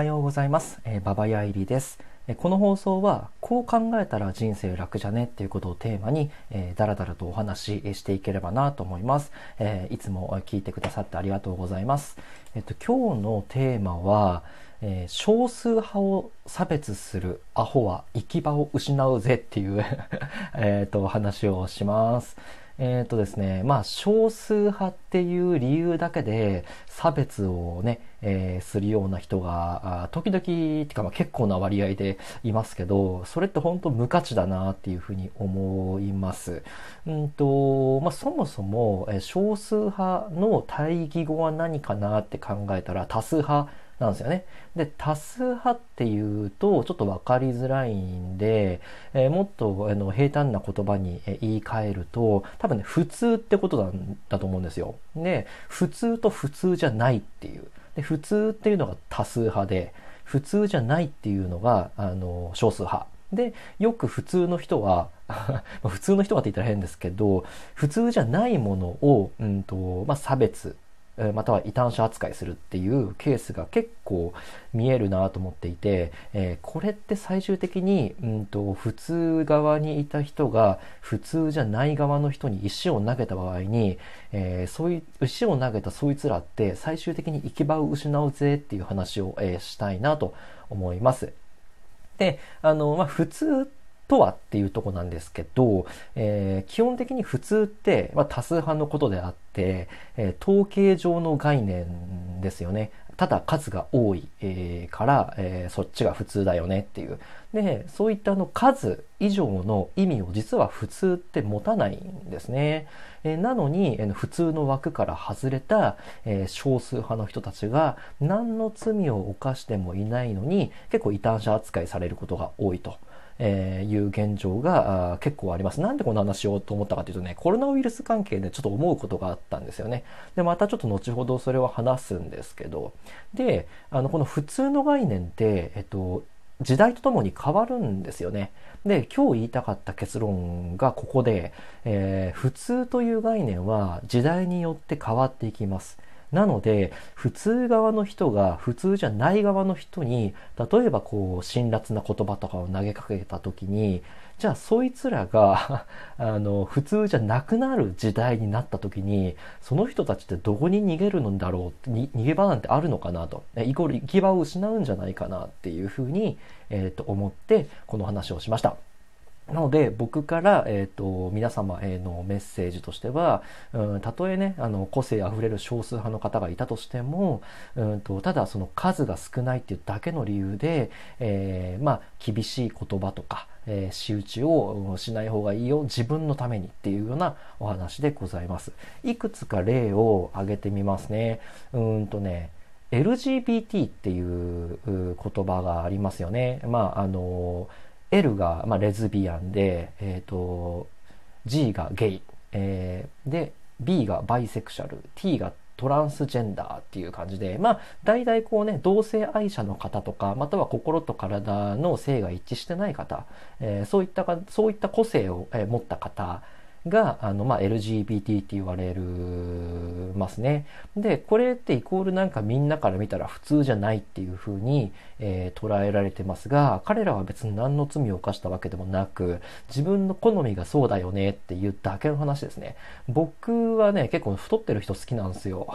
はようございます。えー、ババヤイリです。えこの放送は、こう考えたら人生楽じゃねっていうことをテーマに、えー、だらだらとお話ししていければなと思います。えー、いつも聞いてくださってありがとうございます。えっと、今日のテーマは、えー、少数派を差別するアホは行き場を失うぜっていう えっと話をします。えっ、ー、とですね、まあ、少数派っていう理由だけで差別をね、えー、するような人が、時々、ってかまあ結構な割合でいますけど、それって本当無価値だなっていうふうに思います。うんと、まあ、そもそも、え少数派の対義語は何かなって考えたら多数派なんですよね。で、多数派っていうとちょっと分かりづらいんで、えー、もっとあの平坦な言葉に言い換えると、多分ね、普通ってことなんだと思うんですよ。で、普通と普通じゃないっていう。で、普通っていうのが多数派で、普通じゃないっていうのが、あの、少数派。で、よく普通の人は 普通の人はって言ったら変ですけど、普通じゃないものを、うんと、まあ、差別または異端者扱いするっていうケースが結構見えるなと思っていて、えー、これって最終的に、うんと、普通側にいた人が普通じゃない側の人に石を投げた場合に、えー、そういう石を投げたそいつらって最終的に行き場を失うぜっていう話を、えー、したいなと思います。で、あの、まあ、普通とはっていうとこなんですけど、えー、基本的に普通って、まあ、多数派のことであって、えー、統計上の概念ですよね。ただ数が多い、えー、から、え、そっちが普通だよねっていう。で、そういったあの数以上の意味を実は普通って持たないんですね。え、なのに、えー、普通の枠から外れた、え、少数派の人たちが何の罪を犯してもいないのに結構異端者扱いされることが多いと。えー、いう現状が結構あります。なんでこんな話しようと思ったかというとね、コロナウイルス関係でちょっと思うことがあったんですよね。で、またちょっと後ほどそれを話すんですけど、で、あの、この普通の概念って、えっと、時代とともに変わるんですよね。で、今日言いたかった結論がここで、えー、普通という概念は時代によって変わっていきます。なので、普通側の人が普通じゃない側の人に、例えばこう、辛辣な言葉とかを投げかけた時に、じゃあそいつらが あの、普通じゃなくなる時代になった時に、その人たちってどこに逃げるんだろうって逃げ場なんてあるのかなと。イコール行き場を失うんじゃないかなっていうふうに、えっ、ー、と、思って、この話をしました。なので僕から、えーと、皆様へのメッセージとしては、うん、たとえねあの個性あふれる少数派の方がいたとしても、うんと、ただその数が少ないっていうだけの理由で、えー、まあ、厳しい言葉とか、えー、仕打ちをしない方がいいよ自分のためにっていうようなお話でございます。いくつか例を挙げてみますね。うんとね LGBT っていう言葉がありますよね。まああの L が、まあ、レズビアンで、えっ、ー、と、G がゲイ、えー、で、B がバイセクシャル、T がトランスジェンダーっていう感じで、まあ、大体こうね、同性愛者の方とか、または心と体の性が一致してない方、えー、そういったか、そういった個性を、えー、持った方が、あの、まあ、LGBT って言われるますね。で、これってイコールなんかみんなから見たら普通じゃないっていうふうに、えー、捉えられてますが、彼らは別に何の罪を犯したわけでもなく、自分の好みがそうだよねっていうだけの話ですね。僕はね、結構太ってる人好きなんですよ。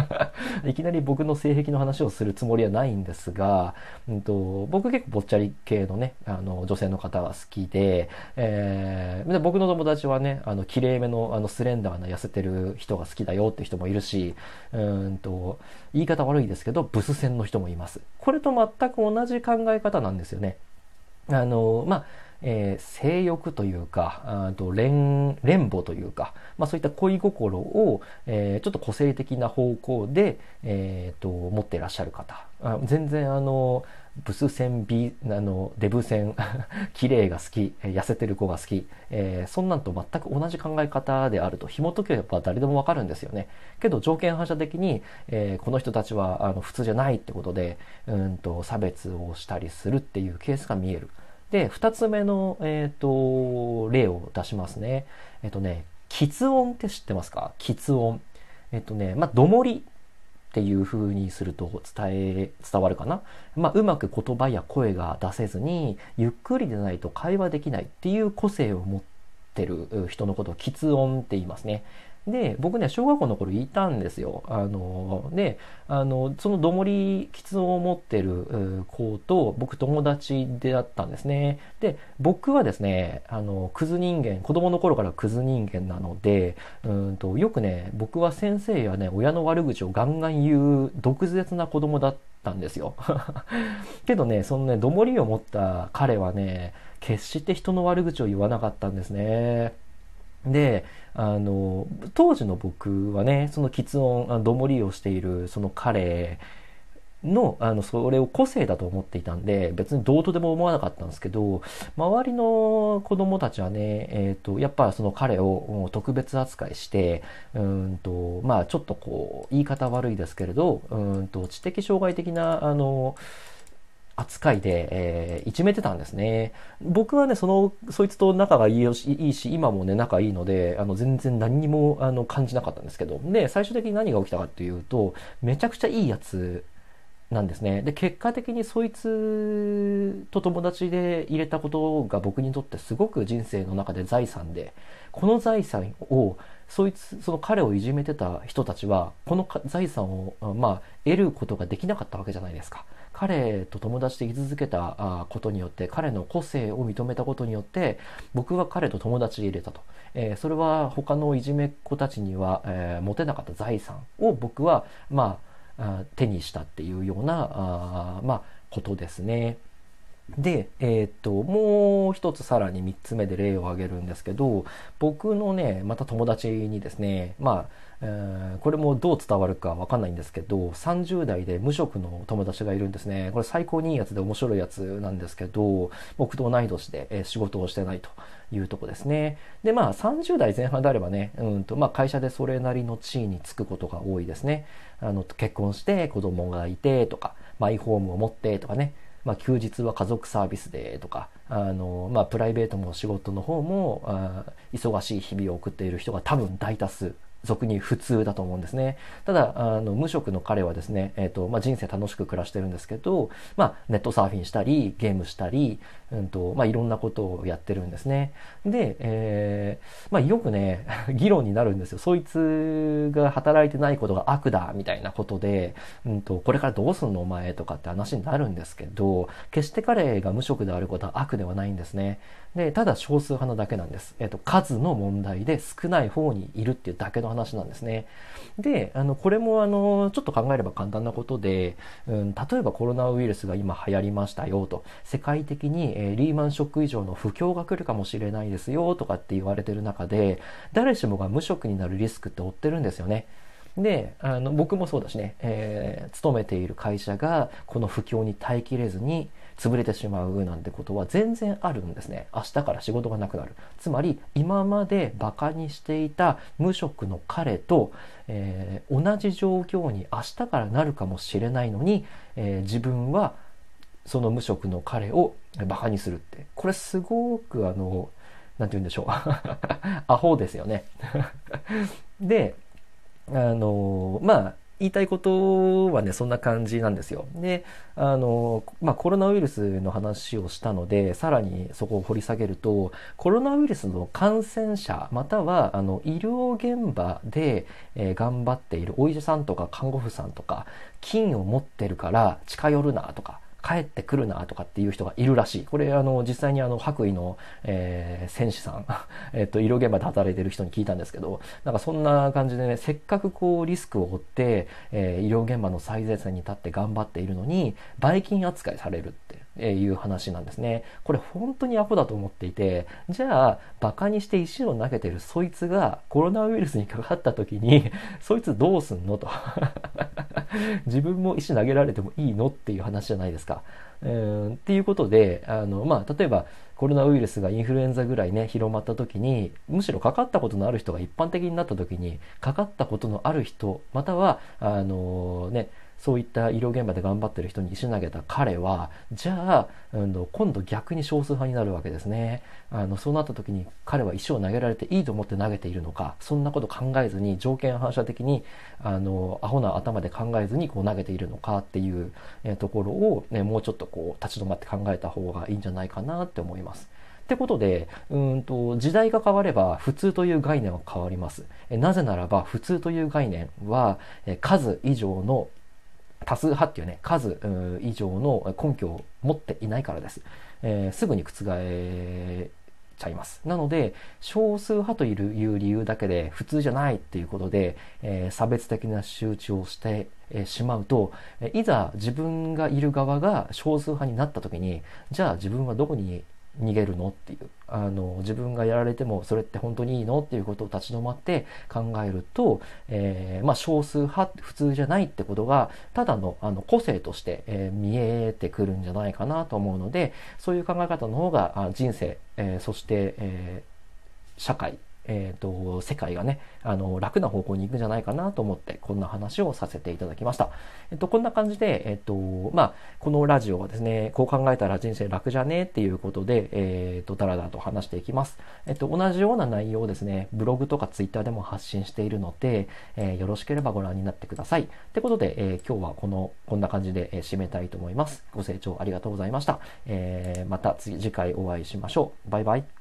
いきなり僕の性癖の話をするつもりはないんですが、うんと、僕結構ぼっちゃり系のね、あの、女性の方が好きで、えー、で僕の友達はね、あの、綺麗めの、あの、スレンダーな痩せてる人が好きだよって人もいるし、うんと、言い方悪いですけど、ブス戦の人もいます。これと全く同じ考え方なんですよね。あの、まあ、えー、性欲というか、あと連、連母というか、まあそういった恋心を、えー、ちょっと個性的な方向で、えー、と、持っていらっしゃる方。あ全然あの、ブス戦、ビあの、デブ戦、綺麗が好き、痩せてる子が好き、えー、そんなんと全く同じ考え方であると紐解けば誰でもわかるんですよね。けど条件反射的に、えー、この人たちはあの普通じゃないってことで、うんと差別をしたりするっていうケースが見える。で、二つ目の、えっ、ー、と、例を出しますね。えっ、ー、とね、喫音って知ってますか？喫音。えっ、とね、まあ、どもりっていう風にすると伝え、伝わるかな？まあ、うまく言葉や声が出せずに、ゆっくりでないと会話できないっていう個性を持ってる人のことを喫音って言いますね。で、僕ね、小学校の頃いたんですよ。あの、で、あの、そのどもり、きつを持ってる子と僕友達であったんですね。で、僕はですね、あの、クズ人間、子供の頃からクズ人間なので、うんと、よくね、僕は先生やね、親の悪口をガンガン言う毒舌な子供だったんですよ。けどね、そのね、どもりを持った彼はね、決して人の悪口を言わなかったんですね。で、あの、当時の僕はね、その喫音、どもりをしているその彼の、あの、それを個性だと思っていたんで、別にどうとでも思わなかったんですけど、周りの子供たちはね、えっ、ー、と、やっぱその彼を特別扱いして、うんと、まあちょっとこう、言い方悪いですけれど、うんと、知的障害的な、あの、扱いで、えー、いじめてたんですね。僕はね、その、そいつと仲がいいし、いいし今もね、仲いいので、あの、全然何にも、あの、感じなかったんですけど、で、最終的に何が起きたかっていうと、めちゃくちゃいいやつなんですね。で、結果的にそいつと友達で入れたことが僕にとってすごく人生の中で財産で、この財産を、そいつ、その彼をいじめてた人たちは、この財産を、まあ、得ることができなかったわけじゃないですか。彼と友達で居続けたことによって彼の個性を認めたことによって僕は彼と友達で入れたと、えー、それは他のいじめっ子たちには、えー、持てなかった財産を僕はまあ手にしたっていうようなあまあことですね。で、えー、っと、もう一つさらに三つ目で例を挙げるんですけど、僕のね、また友達にですね、まあ、えー、これもどう伝わるかわかんないんですけど、30代で無職の友達がいるんですね。これ最高にいいやつで面白いやつなんですけど、僕と同い年で、え仕事をしてないというとこですね。で、まあ30代前半であればね、うんと、まあ会社でそれなりの地位につくことが多いですね。あの、結婚して子供がいてとか、マイホームを持ってとかね、まあ、休日は家族サービスでとか、あの、まあ、プライベートも仕事の方も、忙しい日々を送っている人が多分大多数俗に普通だと思うんですね。ただ、あの、無職の彼はですね、えっ、ー、と、まあ、人生楽しく暮らしてるんですけど、まあ、ネットサーフィンしたり、ゲームしたり、うんと、まあ、いろんなことをやってるんですね。で、えー、まあ、よくね、議論になるんですよ。そいつが働いてないことが悪だ、みたいなことで、うんと、これからどうすんのお前とかって話になるんですけど、決して彼が無職であることは悪ではないんですね。で、ただ少数派なだけなんです。えっ、と、数の問題で少ない方にいるっていうだけの話なんですね。で、あの、これもあの、ちょっと考えれば簡単なことで、うん、例えばコロナウイルスが今流行りましたよと、世界的に、えー、リーマンショック以上の不況が来るかもしれないですよとかって言われてる中で、誰しもが無職になるリスクって負ってるんですよね。で、あの、僕もそうだしね、えー、勤めている会社がこの不況に耐えきれずに、潰れてしまうなんてことは全然あるんですね。明日から仕事がなくなる。つまり、今まで馬鹿にしていた無職の彼と、えー、同じ状況に明日からなるかもしれないのに、えー、自分はその無職の彼を馬鹿にするって。これすごくあの、なんて言うんでしょう。アホですよね。で、あの、まあ、言いたいことはね、そんな感じなんですよ。で、あの、まあ、コロナウイルスの話をしたので、さらにそこを掘り下げると、コロナウイルスの感染者、または、あの、医療現場で、えー、頑張っているお医者さんとか看護婦さんとか、菌を持ってるから近寄るなとか、帰ってくるなとかっていう人がいるらしい。これ、あの、実際にあの、白衣の、えー、戦士さん、えっと、医療現場で働いてる人に聞いたんですけど、なんかそんな感じでね、せっかくこう、リスクを負って、えー、医療現場の最前線に立って頑張っているのに、ばい菌扱いされる。いう話なんですね。これ本当にアホだと思っていて、じゃあ、馬鹿にして石を投げてるそいつがコロナウイルスにかかった時に、そいつどうすんのと。自分も石投げられてもいいのっていう話じゃないですか。うん、っていうことで、あの、まあ、例えば、コロナウイルスがインフルエンザぐらいね、広まった時に、むしろかかったことのある人が一般的になった時に、かかったことのある人、または、あのね、そういった医療現場で頑張ってる人に石投げた彼はじゃあ、うん、今度逆に少数派になるわけですねあのそうなった時に彼は石を投げられていいと思って投げているのかそんなこと考えずに条件反射的にあのアホな頭で考えずにこう投げているのかっていう、えところを、ね、もうちょっとこう立ち止まって考えた方がいいんじゃないかなって思います。ってことで、うんと、時代が変われば普通という概念は変わります。なぜならば普通という概念は数以上の多数派っていうね、数以上の根拠を持っていないからです。えー、すぐに覆ちゃいます。なので、少数派という理由だけで普通じゃないっていうことで、えー、差別的な周知をしてえしまうとえ、いざ自分がいる側が少数派になった時に、じゃあ自分はどこに逃げるの？っていう。あの自分がやられてもそれって本当にいいの？っていうことを立ち止まって考えると、えー、まあ、少数派普通じゃないってことがただのあの個性として、えー、見えてくるんじゃないかなと思うのでそういう考え方の方が人生、えー、そして、え社会えーと、世界がねあの楽な方向に行くんじゃないかなと思ってこんな話をさせていただきました。えっと、こんな感じで、えっとまあ、このラジオはですねこう考えたら人生楽じゃねっていうことで、えっと、だらだらと話していきます。えっと、同じような内容をですねブログとかツイッターでも発信しているので、えー、よろしければご覧になってください。ってことで、えー、今日はこのこんな感じで、え、締めたいと思います。ご清聴ありがとうございました。えー、また次次回お会いしましょう。バイバイ。